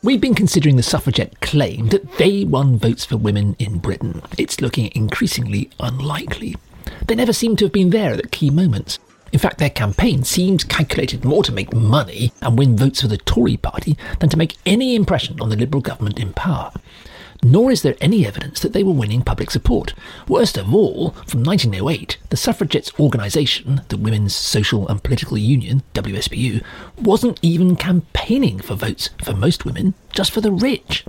We've been considering the suffragette claim that they won votes for women in Britain. It's looking increasingly unlikely. They never seem to have been there at the key moments. In fact, their campaign seems calculated more to make money and win votes for the Tory party than to make any impression on the Liberal government in power nor is there any evidence that they were winning public support. Worst of all, from 1908, the suffragettes' organisation, the Women's Social and Political Union, WSPU, wasn't even campaigning for votes for most women, just for the rich.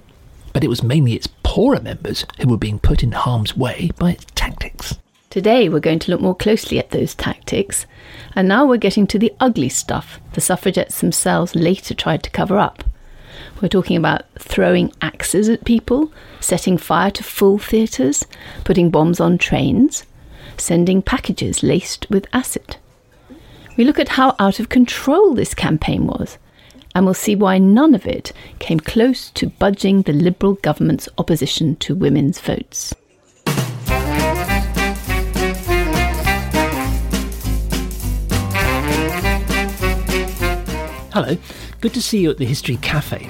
But it was mainly its poorer members who were being put in harm's way by its tactics. Today, we're going to look more closely at those tactics, and now we're getting to the ugly stuff the suffragettes themselves later tried to cover up. We're talking about throwing axes at people, setting fire to full theatres, putting bombs on trains, sending packages laced with acid. We look at how out of control this campaign was, and we'll see why none of it came close to budging the Liberal government's opposition to women's votes. Hello, good to see you at the History Cafe.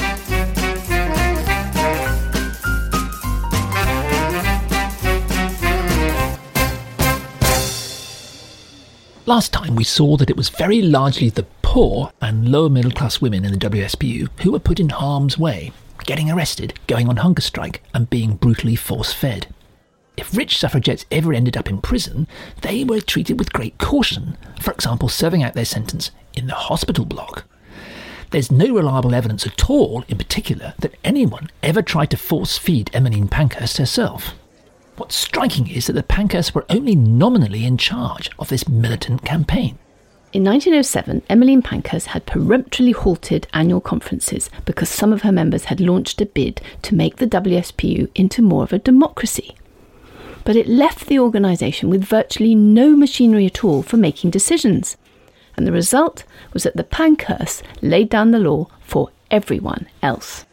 Last time we saw that it was very largely the poor and lower middle class women in the WSPU who were put in harm's way, getting arrested, going on hunger strike, and being brutally force fed. If rich suffragettes ever ended up in prison, they were treated with great caution, for example, serving out their sentence in the hospital block. There's no reliable evidence at all, in particular, that anyone ever tried to force feed Emmeline Pankhurst herself. What's striking is that the Pankhursts were only nominally in charge of this militant campaign. In 1907, Emmeline Pankhurst had peremptorily halted annual conferences because some of her members had launched a bid to make the WSPU into more of a democracy. But it left the organisation with virtually no machinery at all for making decisions. And the result was that the Pankhursts laid down the law for everyone else.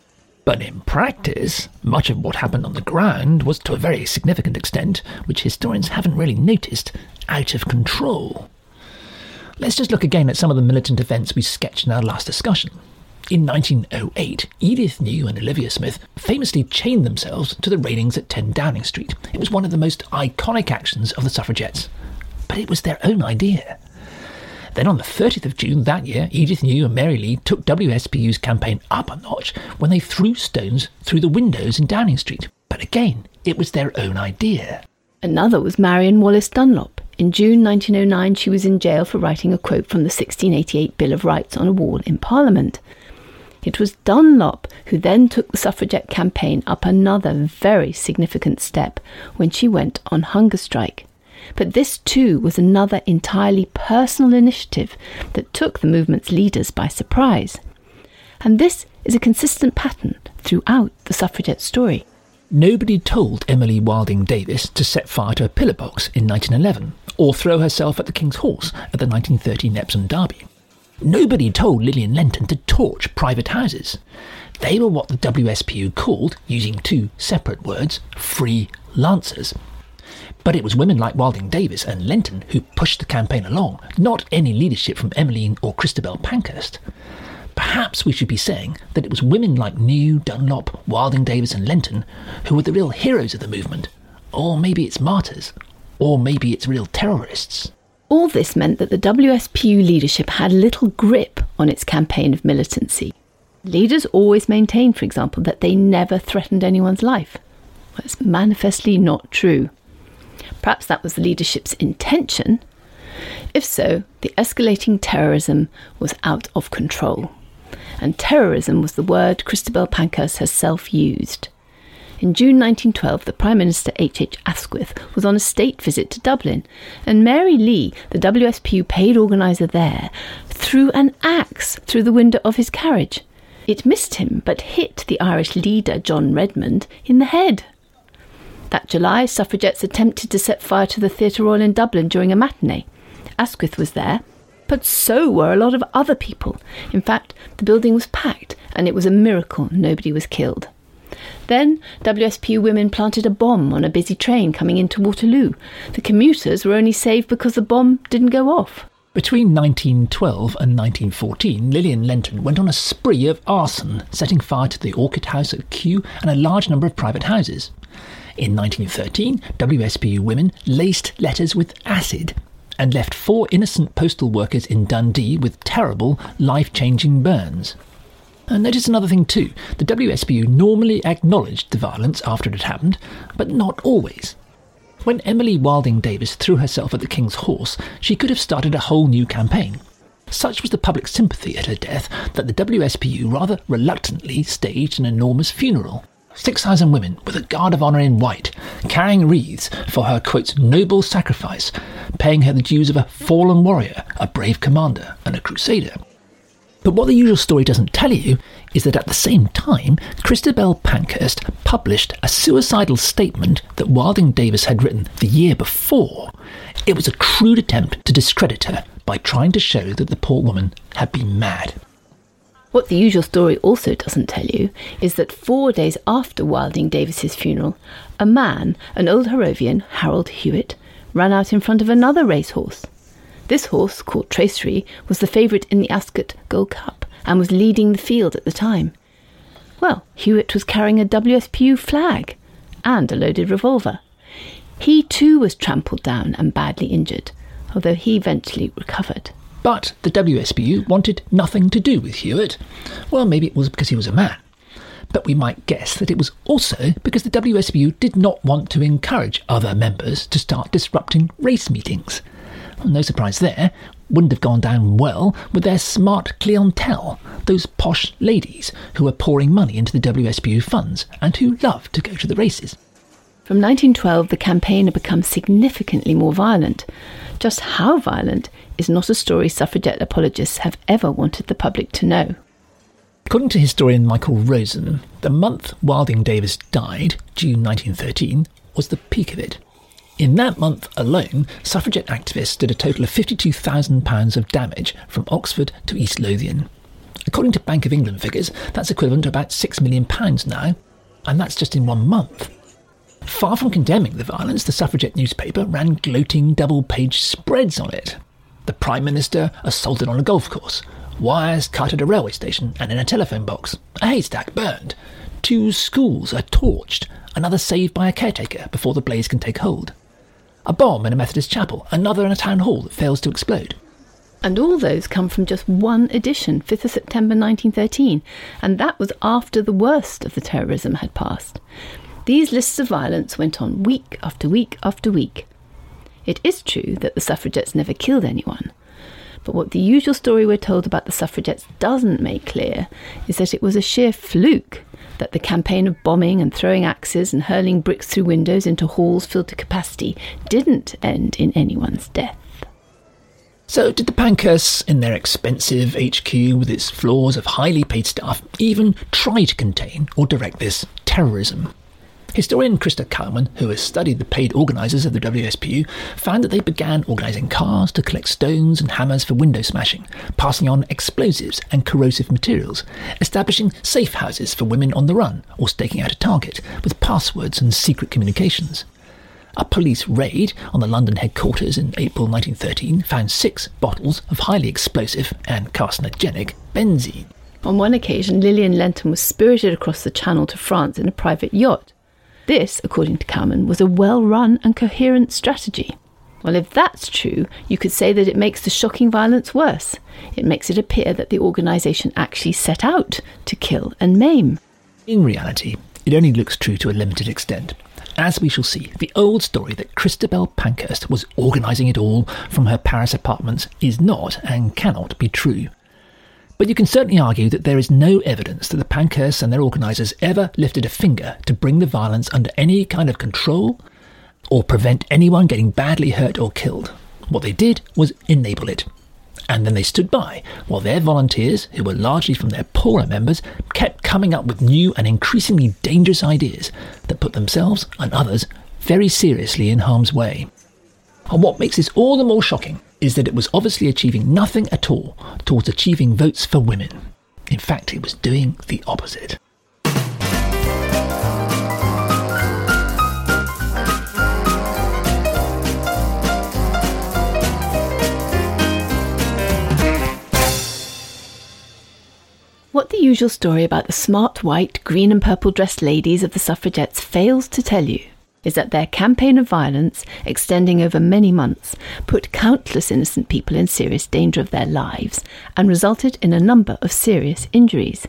But in practice, much of what happened on the ground was to a very significant extent, which historians haven't really noticed, out of control. Let's just look again at some of the militant events we sketched in our last discussion. In 1908, Edith New and Olivia Smith famously chained themselves to the railings at 10 Downing Street. It was one of the most iconic actions of the suffragettes. But it was their own idea. Then on the 30th of June that year, Edith New and Mary Leigh took WSPU's campaign up a notch when they threw stones through the windows in Downing Street. But again, it was their own idea. Another was Marion Wallace Dunlop. In June 1909, she was in jail for writing a quote from the 1688 Bill of Rights on a wall in Parliament. It was Dunlop who then took the suffragette campaign up another very significant step when she went on hunger strike. But this too was another entirely personal initiative that took the movement's leaders by surprise. And this is a consistent pattern throughout the suffragette story. Nobody told Emily Wilding Davis to set fire to a pillar box in 1911 or throw herself at the King's Horse at the 1930 Epsom Derby. Nobody told Lillian Lenton to torch private houses. They were what the WSPU called, using two separate words, free lancers. But it was women like Wilding Davis and Lenton who pushed the campaign along, not any leadership from Emmeline or Christabel Pankhurst. Perhaps we should be saying that it was women like New, Dunlop, Wilding Davis, and Lenton who were the real heroes of the movement. Or maybe it's martyrs. Or maybe it's real terrorists. All this meant that the WSPU leadership had little grip on its campaign of militancy. Leaders always maintained, for example, that they never threatened anyone's life. That's manifestly not true. Perhaps that was the leadership's intention. If so, the escalating terrorism was out of control. And terrorism was the word Christabel Pankhurst herself used. In June 1912, the Prime Minister H. H. Asquith was on a state visit to Dublin, and Mary Leigh, the WSPU paid organiser there, threw an axe through the window of his carriage. It missed him, but hit the Irish leader, John Redmond, in the head. That July, suffragettes attempted to set fire to the Theatre Royal in Dublin during a matinee. Asquith was there. But so were a lot of other people. In fact, the building was packed, and it was a miracle nobody was killed. Then WSPU women planted a bomb on a busy train coming into Waterloo. The commuters were only saved because the bomb didn't go off. Between 1912 and 1914, Lillian Lenton went on a spree of arson, setting fire to the Orchid House at Kew and a large number of private houses. In 1913, WSPU women laced letters with acid and left four innocent postal workers in Dundee with terrible, life changing burns. And notice another thing too the WSPU normally acknowledged the violence after it had happened, but not always. When Emily Wilding Davis threw herself at the King's horse, she could have started a whole new campaign. Such was the public sympathy at her death that the WSPU rather reluctantly staged an enormous funeral. 6,000 women with a guard of honour in white, carrying wreaths for her, quote, noble sacrifice, paying her the dues of a fallen warrior, a brave commander, and a crusader. But what the usual story doesn't tell you is that at the same time, Christabel Pankhurst published a suicidal statement that Wilding Davis had written the year before. It was a crude attempt to discredit her by trying to show that the poor woman had been mad. What the usual story also doesn't tell you is that four days after Wilding Davis's funeral, a man, an old Harrovian, Harold Hewitt, ran out in front of another racehorse. This horse, called Tracery, was the favourite in the Ascot Gold Cup and was leading the field at the time. Well, Hewitt was carrying a WSPU flag and a loaded revolver. He too was trampled down and badly injured, although he eventually recovered. But the WSPU wanted nothing to do with Hewitt. Well, maybe it was because he was a man. But we might guess that it was also because the WSPU did not want to encourage other members to start disrupting race meetings. No surprise there, wouldn't have gone down well with their smart clientele, those posh ladies who were pouring money into the WSPU funds and who loved to go to the races. From 1912, the campaign had become significantly more violent. Just how violent is not a story suffragette apologists have ever wanted the public to know. According to historian Michael Rosen, the month Wilding Davis died, June 1913, was the peak of it. In that month alone, suffragette activists did a total of £52,000 of damage from Oxford to East Lothian. According to Bank of England figures, that's equivalent to about £6 million now, and that's just in one month. Far from condemning the violence, the suffragette newspaper ran gloating double page spreads on it. The Prime Minister assaulted on a golf course, wires cut at a railway station and in a telephone box, a haystack burned, two schools are torched, another saved by a caretaker before the blaze can take hold a bomb in a Methodist chapel, another in a town hall that fails to explode. And all those come from just one edition, 5th of September 1913, and that was after the worst of the terrorism had passed. These lists of violence went on week after week after week. It is true that the suffragettes never killed anyone, but what the usual story we're told about the suffragettes doesn't make clear is that it was a sheer fluke that the campaign of bombing and throwing axes and hurling bricks through windows into halls filled to capacity didn't end in anyone's death. So, did the Pankhursts, in their expensive HQ with its floors of highly paid staff, even try to contain or direct this terrorism? Historian Krista Cowman, who has studied the paid organisers of the WSPU, found that they began organising cars to collect stones and hammers for window smashing, passing on explosives and corrosive materials, establishing safe houses for women on the run or staking out a target with passwords and secret communications. A police raid on the London headquarters in April 1913 found six bottles of highly explosive and carcinogenic benzene. On one occasion, Lillian Lenton was spirited across the Channel to France in a private yacht. This, according to Cowman, was a well run and coherent strategy. Well, if that's true, you could say that it makes the shocking violence worse. It makes it appear that the organisation actually set out to kill and maim. In reality, it only looks true to a limited extent. As we shall see, the old story that Christabel Pankhurst was organising it all from her Paris apartments is not and cannot be true. But you can certainly argue that there is no evidence that the Pankhursts and their organisers ever lifted a finger to bring the violence under any kind of control or prevent anyone getting badly hurt or killed. What they did was enable it. And then they stood by while their volunteers, who were largely from their poorer members, kept coming up with new and increasingly dangerous ideas that put themselves and others very seriously in harm's way. And what makes this all the more shocking is that it was obviously achieving nothing at all towards achieving votes for women. In fact, it was doing the opposite. What the usual story about the smart white, green, and purple dressed ladies of the suffragettes fails to tell you is that their campaign of violence, extending over many months, put countless innocent people in serious danger of their lives and resulted in a number of serious injuries.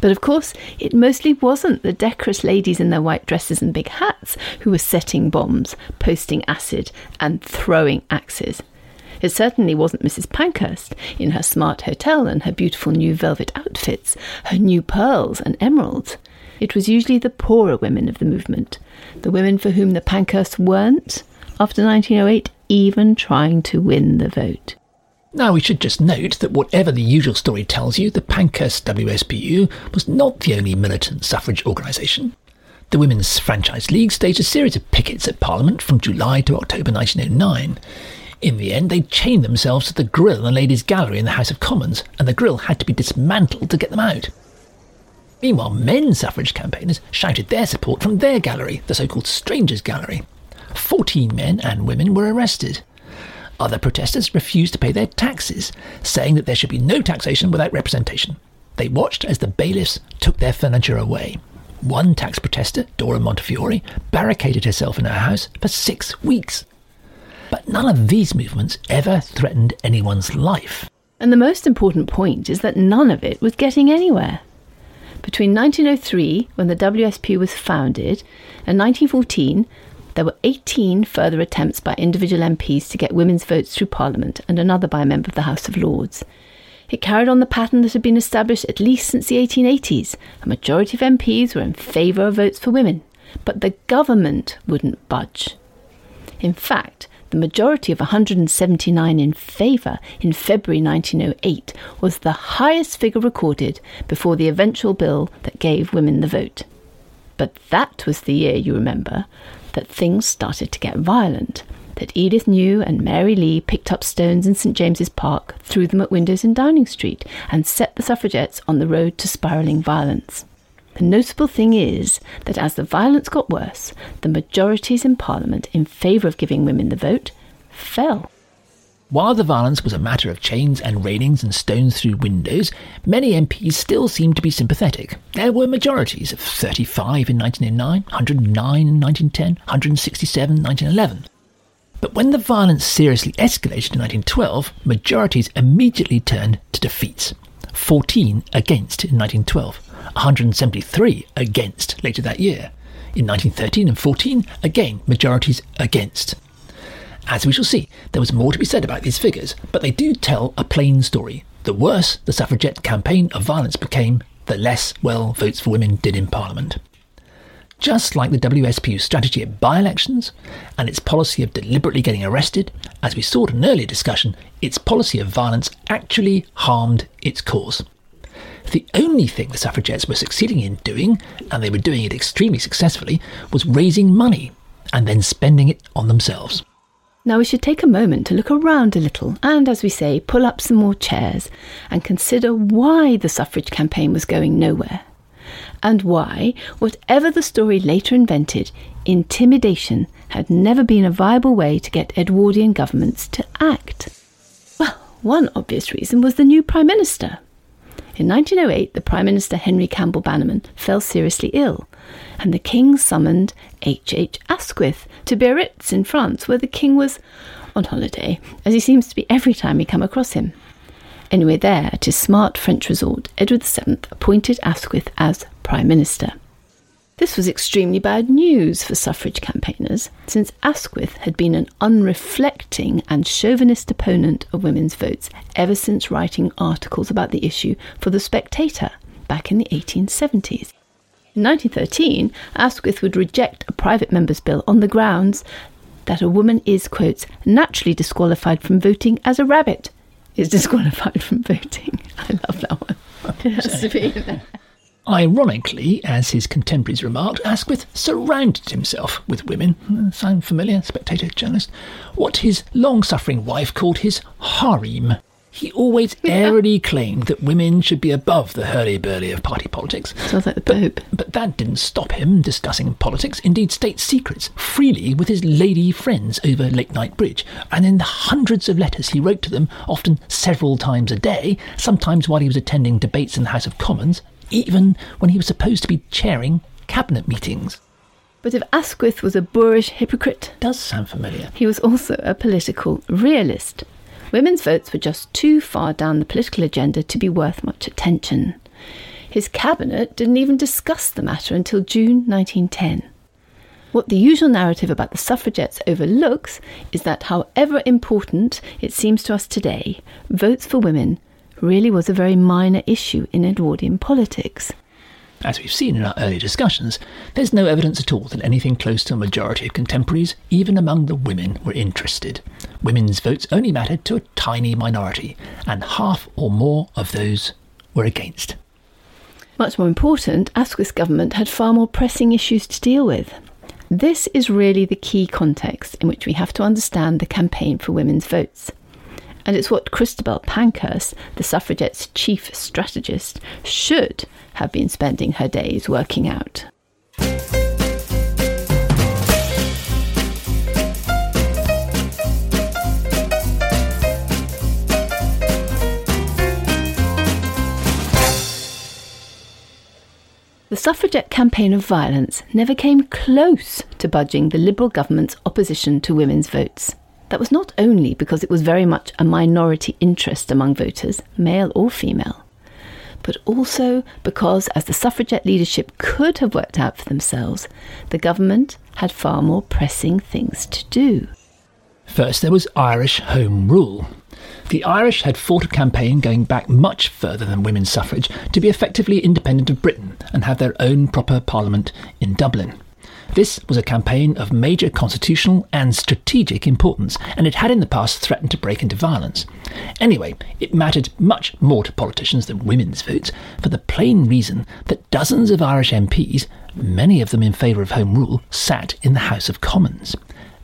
But of course, it mostly wasn't the decorous ladies in their white dresses and big hats who were setting bombs, posting acid, and throwing axes. It certainly wasn't Mrs. Pankhurst in her smart hotel and her beautiful new velvet outfits, her new pearls and emeralds. It was usually the poorer women of the movement, the women for whom the Pankhursts weren't, after 1908, even trying to win the vote. Now, we should just note that whatever the usual story tells you, the Pankhurst WSPU was not the only militant suffrage organisation. The Women's Franchise League staged a series of pickets at Parliament from July to October 1909. In the end, they chained themselves to the grill in the Ladies' Gallery in the House of Commons, and the grill had to be dismantled to get them out. Meanwhile, men suffrage campaigners shouted their support from their gallery, the so called Strangers' Gallery. Fourteen men and women were arrested. Other protesters refused to pay their taxes, saying that there should be no taxation without representation. They watched as the bailiffs took their furniture away. One tax protester, Dora Montefiore, barricaded herself in her house for six weeks. But none of these movements ever threatened anyone's life. And the most important point is that none of it was getting anywhere. Between 1903, when the WSP was founded, and 1914, there were 18 further attempts by individual MPs to get women's votes through Parliament and another by a member of the House of Lords. It carried on the pattern that had been established at least since the 1880s. A majority of MPs were in favour of votes for women, but the government wouldn't budge. In fact, the majority of 179 in favour in February 1908 was the highest figure recorded before the eventual bill that gave women the vote. But that was the year, you remember, that things started to get violent. That Edith New and Mary Leigh picked up stones in St James's Park, threw them at windows in Downing Street, and set the suffragettes on the road to spiralling violence. The notable thing is that as the violence got worse, the majorities in Parliament in favour of giving women the vote fell. While the violence was a matter of chains and railings and stones through windows, many MPs still seemed to be sympathetic. There were majorities of 35 in 1909, 109 in 1910, 167 in 1911. But when the violence seriously escalated in 1912, majorities immediately turned to defeats. 14 against in 1912, 173 against later that year. In 1913 and 14, again, majorities against. As we shall see, there was more to be said about these figures, but they do tell a plain story. The worse the suffragette campaign of violence became, the less well votes for women did in Parliament. Just like the WSPU's strategy at by elections and its policy of deliberately getting arrested, as we saw in an earlier discussion, its policy of violence actually harmed its cause. The only thing the suffragettes were succeeding in doing, and they were doing it extremely successfully, was raising money and then spending it on themselves. Now we should take a moment to look around a little and, as we say, pull up some more chairs and consider why the suffrage campaign was going nowhere. And why, whatever the story later invented, intimidation had never been a viable way to get Edwardian governments to act. Well, one obvious reason was the new Prime Minister. In 1908, the Prime Minister Henry Campbell Bannerman fell seriously ill, and the King summoned H. H. Asquith to Biarritz in France, where the King was on holiday, as he seems to be every time we come across him. Anyway, there, at his smart French resort, Edward VII appointed Asquith as Prime Minister. This was extremely bad news for suffrage campaigners, since Asquith had been an unreflecting and chauvinist opponent of women's votes ever since writing articles about the issue for The Spectator back in the 1870s. In 1913, Asquith would reject a private member's bill on the grounds that a woman is, quotes, naturally disqualified from voting as a rabbit is disqualified from voting. I love that one. It has to be. Ironically, as his contemporaries remarked, Asquith surrounded himself with women. Hmm, sound familiar, spectator journalist? What his long suffering wife called his harem. He always airily claimed that women should be above the hurly-burly of party politics. Sounds like the Pope. But that didn't stop him discussing politics, indeed state secrets, freely with his lady friends over late night bridge. And in the hundreds of letters he wrote to them, often several times a day, sometimes while he was attending debates in the House of Commons, even when he was supposed to be chairing cabinet meetings. But if Asquith was a boorish hypocrite, Does sound familiar. he was also a political realist. Women's votes were just too far down the political agenda to be worth much attention. His cabinet didn't even discuss the matter until June 1910. What the usual narrative about the suffragettes overlooks is that, however important it seems to us today, votes for women really was a very minor issue in Edwardian politics. As we've seen in our earlier discussions, there's no evidence at all that anything close to a majority of contemporaries, even among the women, were interested. Women's votes only mattered to a tiny minority, and half or more of those were against. Much more important, Asquith's government had far more pressing issues to deal with. This is really the key context in which we have to understand the campaign for women's votes. And it's what Christabel Pankhurst, the suffragettes' chief strategist, should have been spending her days working out. The suffragette campaign of violence never came close to budging the Liberal government's opposition to women's votes. That was not only because it was very much a minority interest among voters, male or female, but also because, as the suffragette leadership could have worked out for themselves, the government had far more pressing things to do. First, there was Irish Home Rule. The Irish had fought a campaign going back much further than women's suffrage to be effectively independent of Britain and have their own proper parliament in Dublin. This was a campaign of major constitutional and strategic importance, and it had in the past threatened to break into violence. Anyway, it mattered much more to politicians than women's votes for the plain reason that dozens of Irish MPs, many of them in favour of Home Rule, sat in the House of Commons.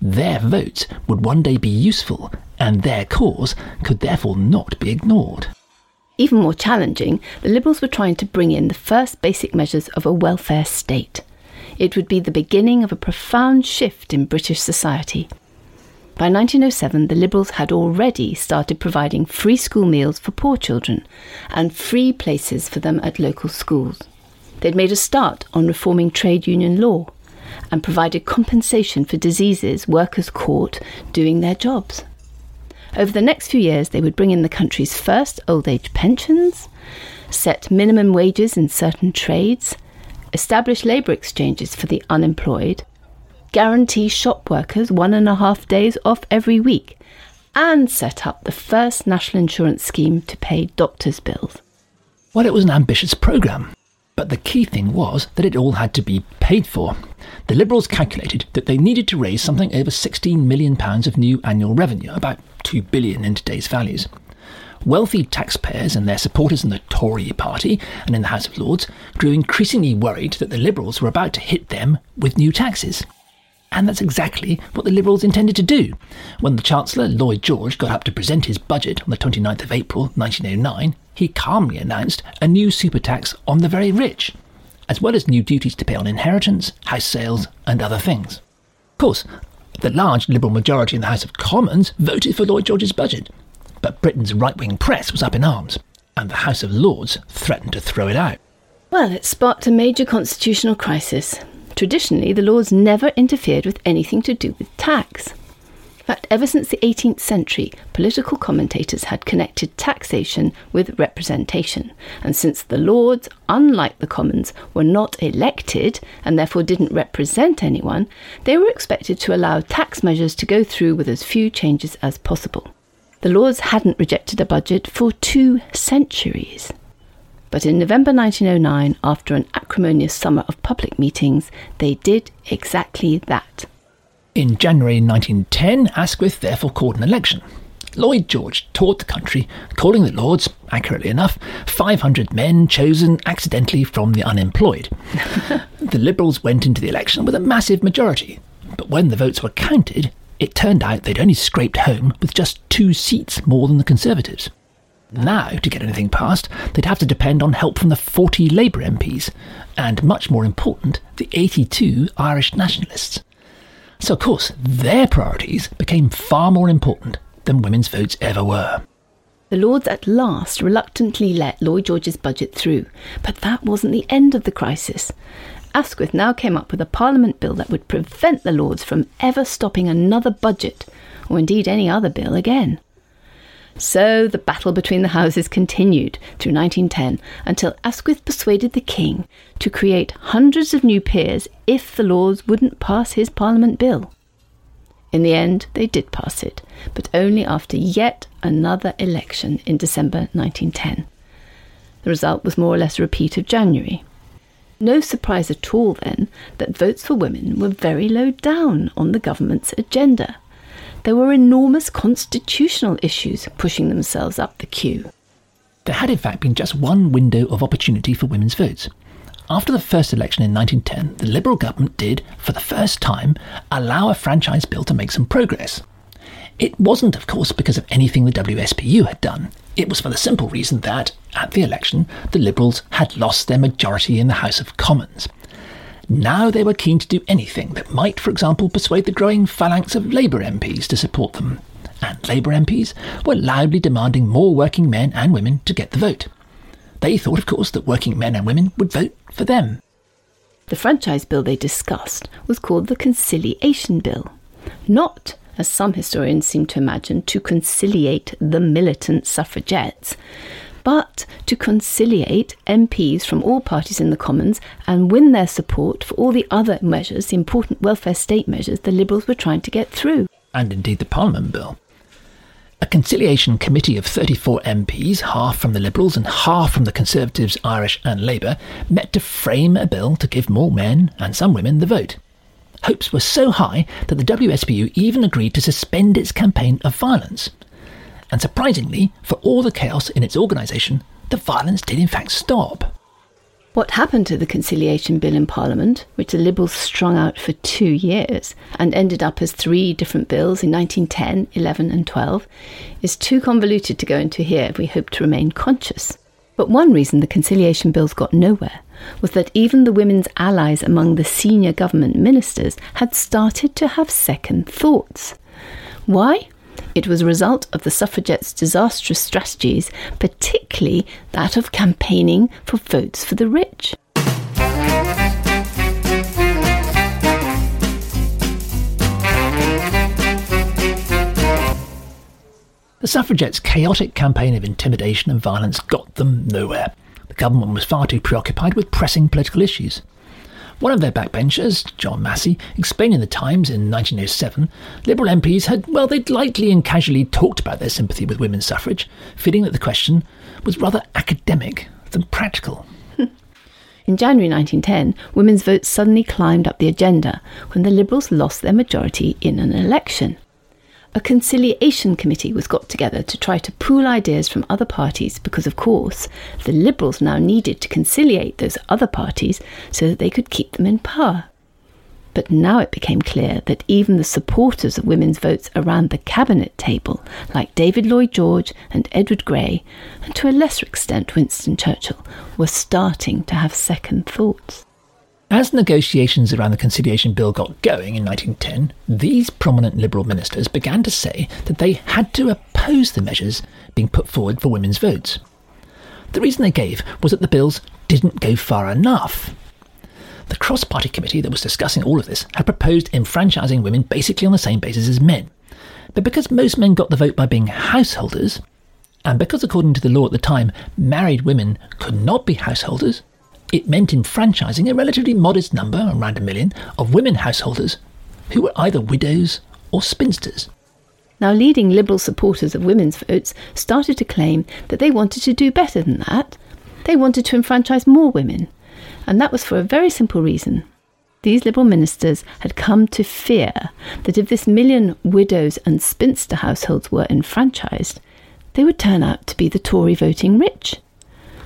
Their votes would one day be useful, and their cause could therefore not be ignored. Even more challenging, the Liberals were trying to bring in the first basic measures of a welfare state. It would be the beginning of a profound shift in British society. By 1907, the Liberals had already started providing free school meals for poor children and free places for them at local schools. They'd made a start on reforming trade union law and provided compensation for diseases workers caught doing their jobs. Over the next few years, they would bring in the country's first old age pensions, set minimum wages in certain trades, establish labour exchanges for the unemployed, guarantee shop workers one and a half days off every week, and set up the first national insurance scheme to pay doctors' bills. Well, it was an ambitious programme, but the key thing was that it all had to be paid for. The Liberals calculated that they needed to raise something over £16 million of new annual revenue, about 2 billion in today's values. Wealthy taxpayers and their supporters in the Tory party and in the House of Lords grew increasingly worried that the Liberals were about to hit them with new taxes. And that's exactly what the Liberals intended to do. When the Chancellor, Lloyd George, got up to present his budget on the 29th of April 1909, he calmly announced a new super tax on the very rich, as well as new duties to pay on inheritance, house sales, and other things. Of course, the large Liberal majority in the House of Commons voted for Lloyd George's budget, but Britain's right wing press was up in arms, and the House of Lords threatened to throw it out. Well, it sparked a major constitutional crisis. Traditionally, the Lords never interfered with anything to do with tax. In fact, ever since the 18th century, political commentators had connected taxation with representation. And since the Lords, unlike the Commons, were not elected and therefore didn't represent anyone, they were expected to allow tax measures to go through with as few changes as possible. The Lords hadn't rejected a budget for two centuries. But in November 1909, after an acrimonious summer of public meetings, they did exactly that. In January 1910, Asquith therefore called an election. Lloyd George toured the country, calling the Lords, accurately enough, 500 men chosen accidentally from the unemployed. the Liberals went into the election with a massive majority, but when the votes were counted, it turned out they'd only scraped home with just two seats more than the Conservatives. Now, to get anything passed, they'd have to depend on help from the 40 Labour MPs, and much more important, the 82 Irish nationalists. So, of course, their priorities became far more important than women's votes ever were. The Lords at last reluctantly let Lloyd George's budget through, but that wasn't the end of the crisis. Asquith now came up with a Parliament bill that would prevent the Lords from ever stopping another budget, or indeed any other bill again. So the battle between the houses continued through 1910 until Asquith persuaded the king to create hundreds of new peers if the Lords wouldn't pass his Parliament bill. In the end, they did pass it, but only after yet another election in December 1910. The result was more or less a repeat of January. No surprise at all, then, that votes for women were very low down on the government's agenda there were enormous constitutional issues pushing themselves up the queue. There had, in fact, been just one window of opportunity for women's votes. After the first election in 1910, the Liberal government did, for the first time, allow a franchise bill to make some progress. It wasn't, of course, because of anything the WSPU had done. It was for the simple reason that, at the election, the Liberals had lost their majority in the House of Commons. Now they were keen to do anything that might, for example, persuade the growing phalanx of Labour MPs to support them. And Labour MPs were loudly demanding more working men and women to get the vote. They thought, of course, that working men and women would vote for them. The franchise bill they discussed was called the Conciliation Bill, not, as some historians seem to imagine, to conciliate the militant suffragettes, but to conciliate MPs from all parties in the Commons and win their support for all the other measures, the important welfare state measures the Liberals were trying to get through. And indeed the Parliament Bill. A conciliation committee of 34 MPs, half from the Liberals and half from the Conservatives, Irish and Labour, met to frame a bill to give more men and some women the vote. Hopes were so high that the WSPU even agreed to suspend its campaign of violence. And surprisingly, for all the chaos in its organisation, the violence did in fact stop. What happened to the Conciliation Bill in Parliament, which the Liberals strung out for two years and ended up as three different bills in 1910, 11, and 12, is too convoluted to go into here if we hope to remain conscious. But one reason the Conciliation Bills got nowhere was that even the women's allies among the senior government ministers had started to have second thoughts. Why? It was a result of the suffragettes' disastrous strategies, particularly that of campaigning for votes for the rich. The suffragettes' chaotic campaign of intimidation and violence got them nowhere. The government was far too preoccupied with pressing political issues. One of their backbenchers, John Massey, explained in the Times in 1907, Liberal MPs had, well, they'd lightly and casually talked about their sympathy with women's suffrage, feeling that the question was rather academic than practical. In January 1910, women's votes suddenly climbed up the agenda when the Liberals lost their majority in an election a conciliation committee was got together to try to pool ideas from other parties because, of course, the Liberals now needed to conciliate those other parties so that they could keep them in power. But now it became clear that even the supporters of women's votes around the cabinet table, like David Lloyd George and Edward Grey, and to a lesser extent Winston Churchill, were starting to have second thoughts. As negotiations around the Conciliation Bill got going in 1910, these prominent Liberal ministers began to say that they had to oppose the measures being put forward for women's votes. The reason they gave was that the bills didn't go far enough. The cross party committee that was discussing all of this had proposed enfranchising women basically on the same basis as men. But because most men got the vote by being householders, and because according to the law at the time, married women could not be householders, it meant enfranchising a relatively modest number, around a million, of women householders who were either widows or spinsters. Now, leading Liberal supporters of women's votes started to claim that they wanted to do better than that. They wanted to enfranchise more women. And that was for a very simple reason. These Liberal ministers had come to fear that if this million widows and spinster households were enfranchised, they would turn out to be the Tory voting rich.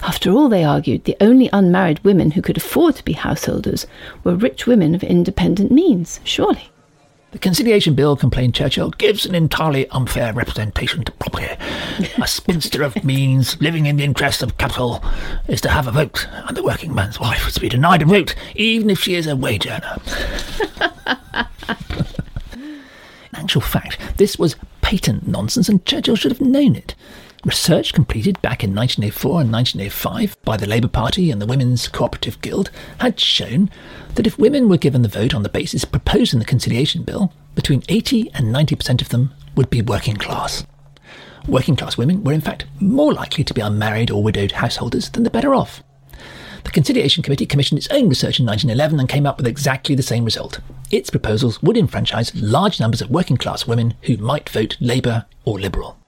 After all, they argued, the only unmarried women who could afford to be householders were rich women of independent means, surely. The Conciliation Bill, complained Churchill, gives an entirely unfair representation to property. a spinster of means, living in the interests of capital, is to have a vote, and the working man's wife is to be denied a vote, even if she is a wage earner. in actual fact, this was patent nonsense, and Churchill should have known it. Research completed back in 1904 and 1905 by the Labour Party and the Women's Cooperative Guild had shown that if women were given the vote on the basis proposed in the Conciliation Bill, between 80 and 90% of them would be working class. Working class women were in fact more likely to be unmarried or widowed householders than the better off. The Conciliation Committee commissioned its own research in 1911 and came up with exactly the same result. Its proposals would enfranchise large numbers of working class women who might vote Labour or Liberal.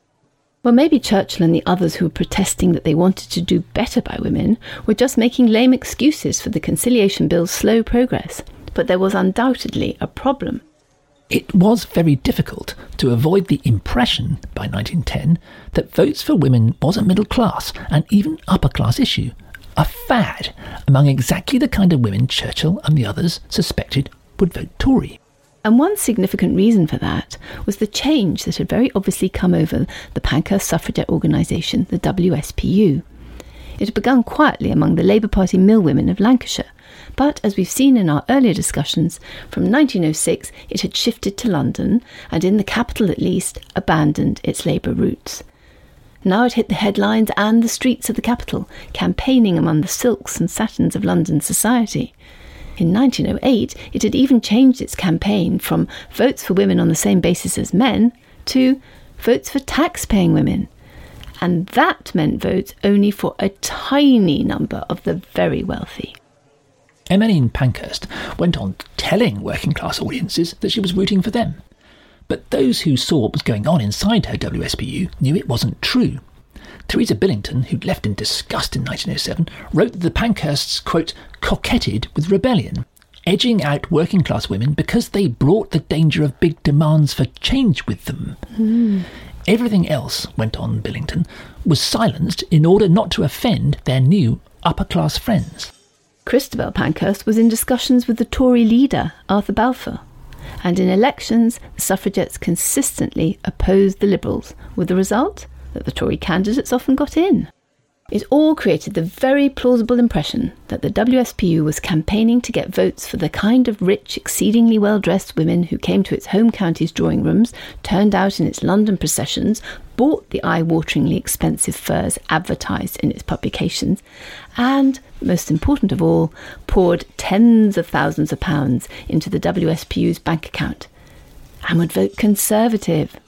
Well, maybe Churchill and the others who were protesting that they wanted to do better by women were just making lame excuses for the Conciliation Bill's slow progress. But there was undoubtedly a problem. It was very difficult to avoid the impression by 1910 that votes for women was a middle class and even upper class issue, a fad among exactly the kind of women Churchill and the others suspected would vote Tory. And one significant reason for that was the change that had very obviously come over the Pankhurst suffragette organisation, the WSPU. It had begun quietly among the Labour Party mill women of Lancashire, but as we've seen in our earlier discussions, from 1906 it had shifted to London and, in the capital at least, abandoned its Labour roots. Now it hit the headlines and the streets of the capital, campaigning among the silks and satins of London society. In 1908, it had even changed its campaign from votes for women on the same basis as men to votes for tax paying women. And that meant votes only for a tiny number of the very wealthy. Emmeline Pankhurst went on telling working class audiences that she was rooting for them. But those who saw what was going on inside her WSPU knew it wasn't true. Teresa Billington, who'd left in disgust in 1907, wrote that the Pankhursts, quote, coquetted with rebellion, edging out working class women because they brought the danger of big demands for change with them. Mm. Everything else, went on Billington, was silenced in order not to offend their new upper class friends. Christabel Pankhurst was in discussions with the Tory leader, Arthur Balfour, and in elections, the suffragettes consistently opposed the Liberals, with the result that the Tory candidates often got in. It all created the very plausible impression that the WSPU was campaigning to get votes for the kind of rich, exceedingly well dressed women who came to its home county's drawing rooms, turned out in its London processions, bought the eye wateringly expensive furs advertised in its publications, and, most important of all, poured tens of thousands of pounds into the WSPU's bank account and would vote Conservative.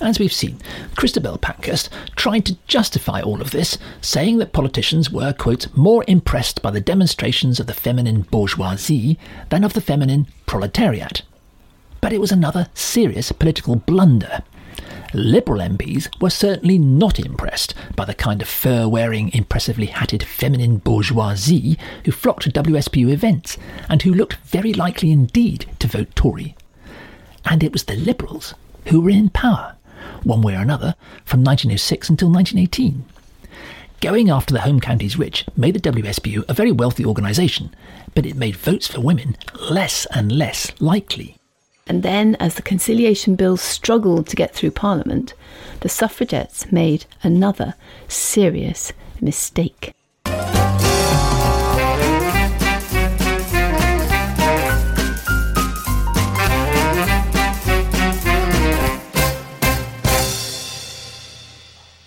As we've seen, Christabel Pankhurst tried to justify all of this, saying that politicians were, quote, more impressed by the demonstrations of the feminine bourgeoisie than of the feminine proletariat. But it was another serious political blunder. Liberal MPs were certainly not impressed by the kind of fur wearing, impressively hatted feminine bourgeoisie who flocked to WSPU events and who looked very likely indeed to vote Tory. And it was the Liberals who were in power one way or another, from 1906 until 1918. Going after the home counties rich made the WSPU a very wealthy organisation, but it made votes for women less and less likely. And then, as the Conciliation Bill struggled to get through Parliament, the suffragettes made another serious mistake.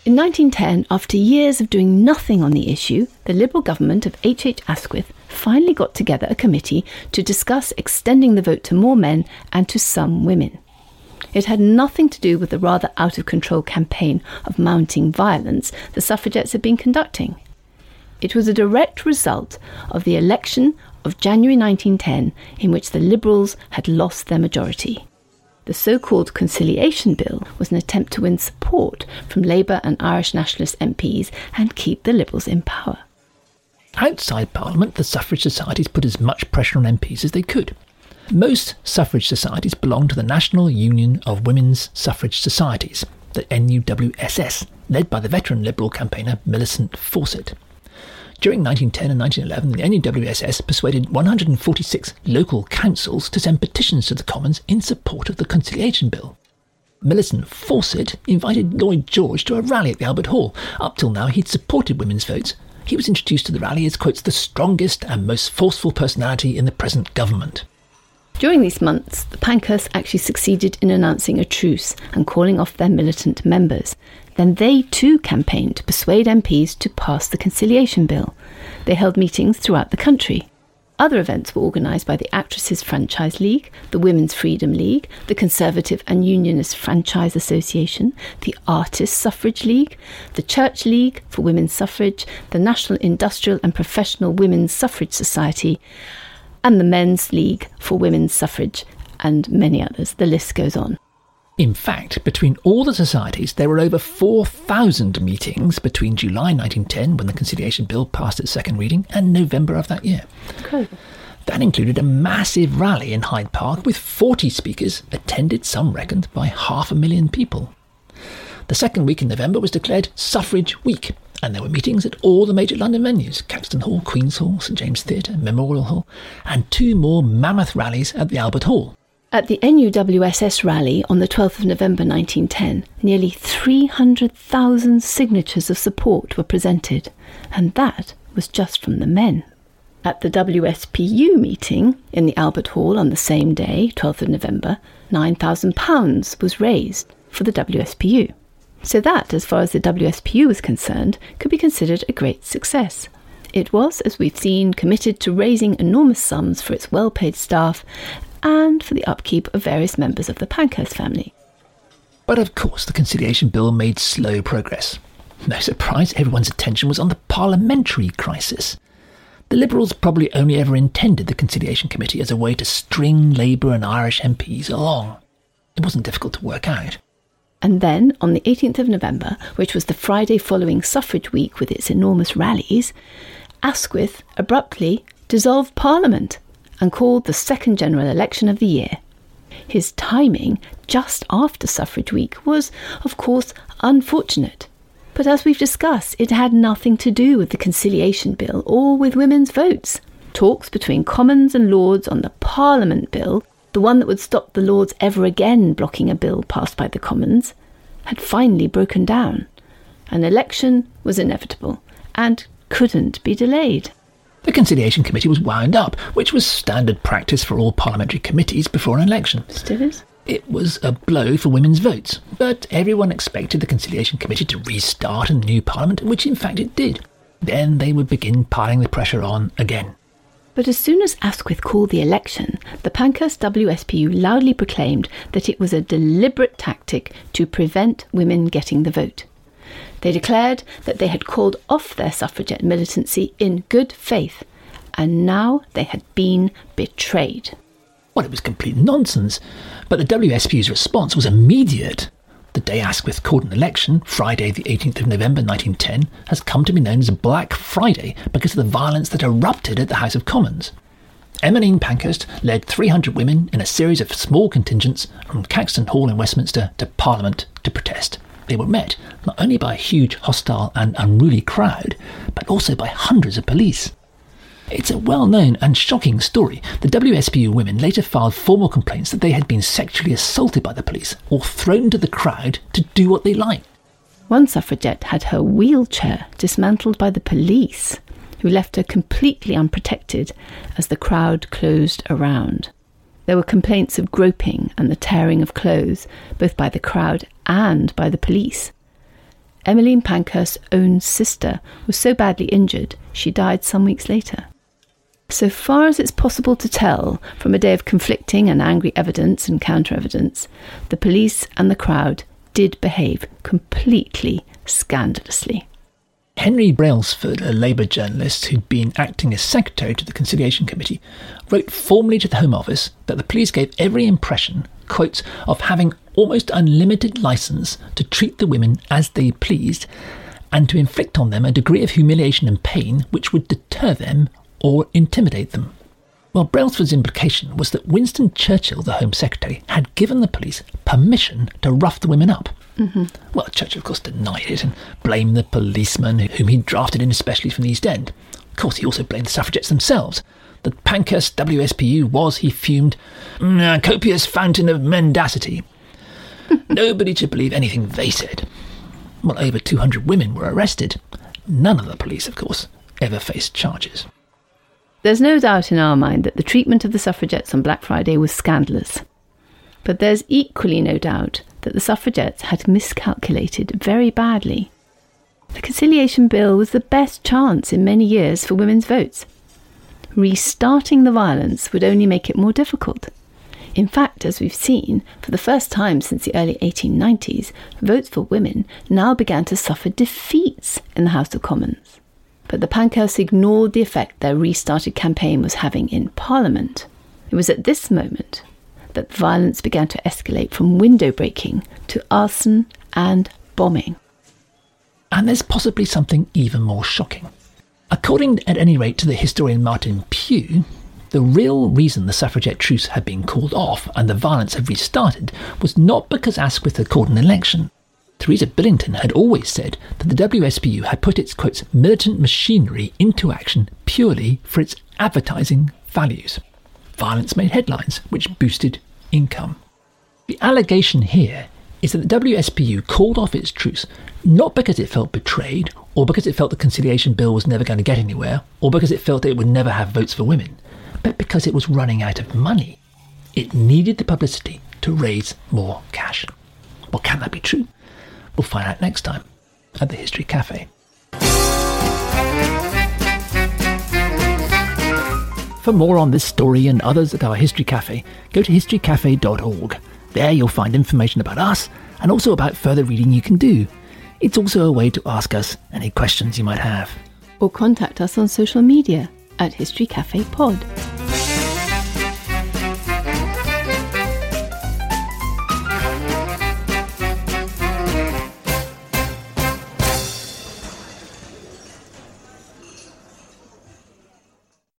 In 1910, after years of doing nothing on the issue, the Liberal government of H. H. Asquith finally got together a committee to discuss extending the vote to more men and to some women. It had nothing to do with the rather out of control campaign of mounting violence the suffragettes had been conducting. It was a direct result of the election of January 1910, in which the Liberals had lost their majority. The so called Conciliation Bill was an attempt to win support from Labour and Irish Nationalist MPs and keep the Liberals in power. Outside Parliament, the suffrage societies put as much pressure on MPs as they could. Most suffrage societies belong to the National Union of Women's Suffrage Societies, the NUWSS, led by the veteran Liberal campaigner Millicent Fawcett. During 1910 and 1911, the NUWSS persuaded 146 local councils to send petitions to the Commons in support of the Conciliation Bill. Millicent Fawcett invited Lloyd George to a rally at the Albert Hall. Up till now, he'd supported women's votes. He was introduced to the rally as, quotes, the strongest and most forceful personality in the present government. During these months, the Pankhursts actually succeeded in announcing a truce and calling off their militant members. Then they too campaigned to persuade MPs to pass the Conciliation Bill. They held meetings throughout the country. Other events were organised by the Actresses Franchise League, the Women's Freedom League, the Conservative and Unionist Franchise Association, the Artists Suffrage League, the Church League for Women's Suffrage, the National Industrial and Professional Women's Suffrage Society, and the Men's League for Women's Suffrage, and many others. The list goes on. In fact, between all the societies, there were over 4,000 meetings between July 1910, when the Conciliation Bill passed its second reading, and November of that year. Incredible. That included a massive rally in Hyde Park with 40 speakers, attended, some reckoned, by half a million people. The second week in November was declared Suffrage Week, and there were meetings at all the major London venues Caxton Hall, Queen's Hall, St James Theatre, Memorial Hall, and two more mammoth rallies at the Albert Hall. At the NUWSS rally on the 12th of November 1910, nearly 300,000 signatures of support were presented, and that was just from the men. At the WSPU meeting in the Albert Hall on the same day, 12th of November, £9,000 was raised for the WSPU. So that, as far as the WSPU was concerned, could be considered a great success. It was, as we've seen, committed to raising enormous sums for its well paid staff and for the upkeep of various members of the Pankhurst family. But of course, the Conciliation Bill made slow progress. No surprise, everyone's attention was on the parliamentary crisis. The Liberals probably only ever intended the Conciliation Committee as a way to string Labour and Irish MPs along. It wasn't difficult to work out. And then, on the 18th of November, which was the Friday following Suffrage Week with its enormous rallies, Asquith abruptly dissolved Parliament and called the second general election of the year. His timing, just after Suffrage Week, was, of course, unfortunate. But as we've discussed, it had nothing to do with the Conciliation Bill or with women's votes. Talks between Commons and Lords on the Parliament Bill, the one that would stop the Lords ever again blocking a bill passed by the Commons, had finally broken down. An election was inevitable and couldn't be delayed. The Conciliation Committee was wound up, which was standard practice for all parliamentary committees before an election. Still is. It was a blow for women's votes, but everyone expected the Conciliation Committee to restart a new parliament, which in fact it did. Then they would begin piling the pressure on again. But as soon as Asquith called the election, the Pankhurst WSPU loudly proclaimed that it was a deliberate tactic to prevent women getting the vote. They declared that they had called off their suffragette militancy in good faith, and now they had been betrayed. Well, it was complete nonsense, but the WSPU's response was immediate. The day Asquith called an election, Friday, the 18th of November 1910, has come to be known as Black Friday because of the violence that erupted at the House of Commons. Emmeline Pankhurst led 300 women in a series of small contingents from Caxton Hall in Westminster to Parliament to protest. They were met not only by a huge hostile and unruly crowd, but also by hundreds of police. It's a well known and shocking story. The WSPU women later filed formal complaints that they had been sexually assaulted by the police or thrown to the crowd to do what they liked. One suffragette had her wheelchair dismantled by the police, who left her completely unprotected as the crowd closed around. There were complaints of groping and the tearing of clothes, both by the crowd and by the police. Emmeline Pankhurst's own sister was so badly injured she died some weeks later. So far as it's possible to tell from a day of conflicting and angry evidence and counter evidence, the police and the crowd did behave completely scandalously. Henry Brailsford, a Labour journalist who'd been acting as secretary to the Conciliation Committee, wrote formally to the Home Office that the police gave every impression, quotes, of having almost unlimited license to treat the women as they pleased, and to inflict on them a degree of humiliation and pain which would deter them or intimidate them. Well, Brailsford's implication was that Winston Churchill, the Home Secretary, had given the police permission to rough the women up. Mm-hmm. Well, Churchill, of course, denied it and blamed the policemen whom he'd drafted in especially from the East End. Of course, he also blamed the suffragettes themselves. The Pankhurst WSPU was, he fumed, a copious fountain of mendacity. Nobody should believe anything they said. Well, over 200 women were arrested. None of the police, of course, ever faced charges. There's no doubt in our mind that the treatment of the suffragettes on Black Friday was scandalous. But there's equally no doubt that the suffragettes had miscalculated very badly. The Conciliation Bill was the best chance in many years for women's votes. Restarting the violence would only make it more difficult. In fact, as we've seen, for the first time since the early 1890s, votes for women now began to suffer defeats in the House of Commons but the Pankhursts ignored the effect their restarted campaign was having in Parliament. It was at this moment that violence began to escalate from window breaking to arson and bombing. And there's possibly something even more shocking. According, at any rate, to the historian Martin Pugh, the real reason the suffragette truce had been called off and the violence had restarted was not because Asquith had called an election, Teresa Billington had always said that the WSPU had put its militant machinery into action purely for its advertising values. Violence made headlines, which boosted income. The allegation here is that the WSPU called off its truce not because it felt betrayed, or because it felt the conciliation bill was never going to get anywhere, or because it felt that it would never have votes for women, but because it was running out of money. It needed the publicity to raise more cash. Well, can that be true? We'll find out next time at the History Cafe. For more on this story and others at our History Cafe, go to historycafe.org. There you'll find information about us and also about further reading you can do. It's also a way to ask us any questions you might have. Or contact us on social media at History Cafe Pod.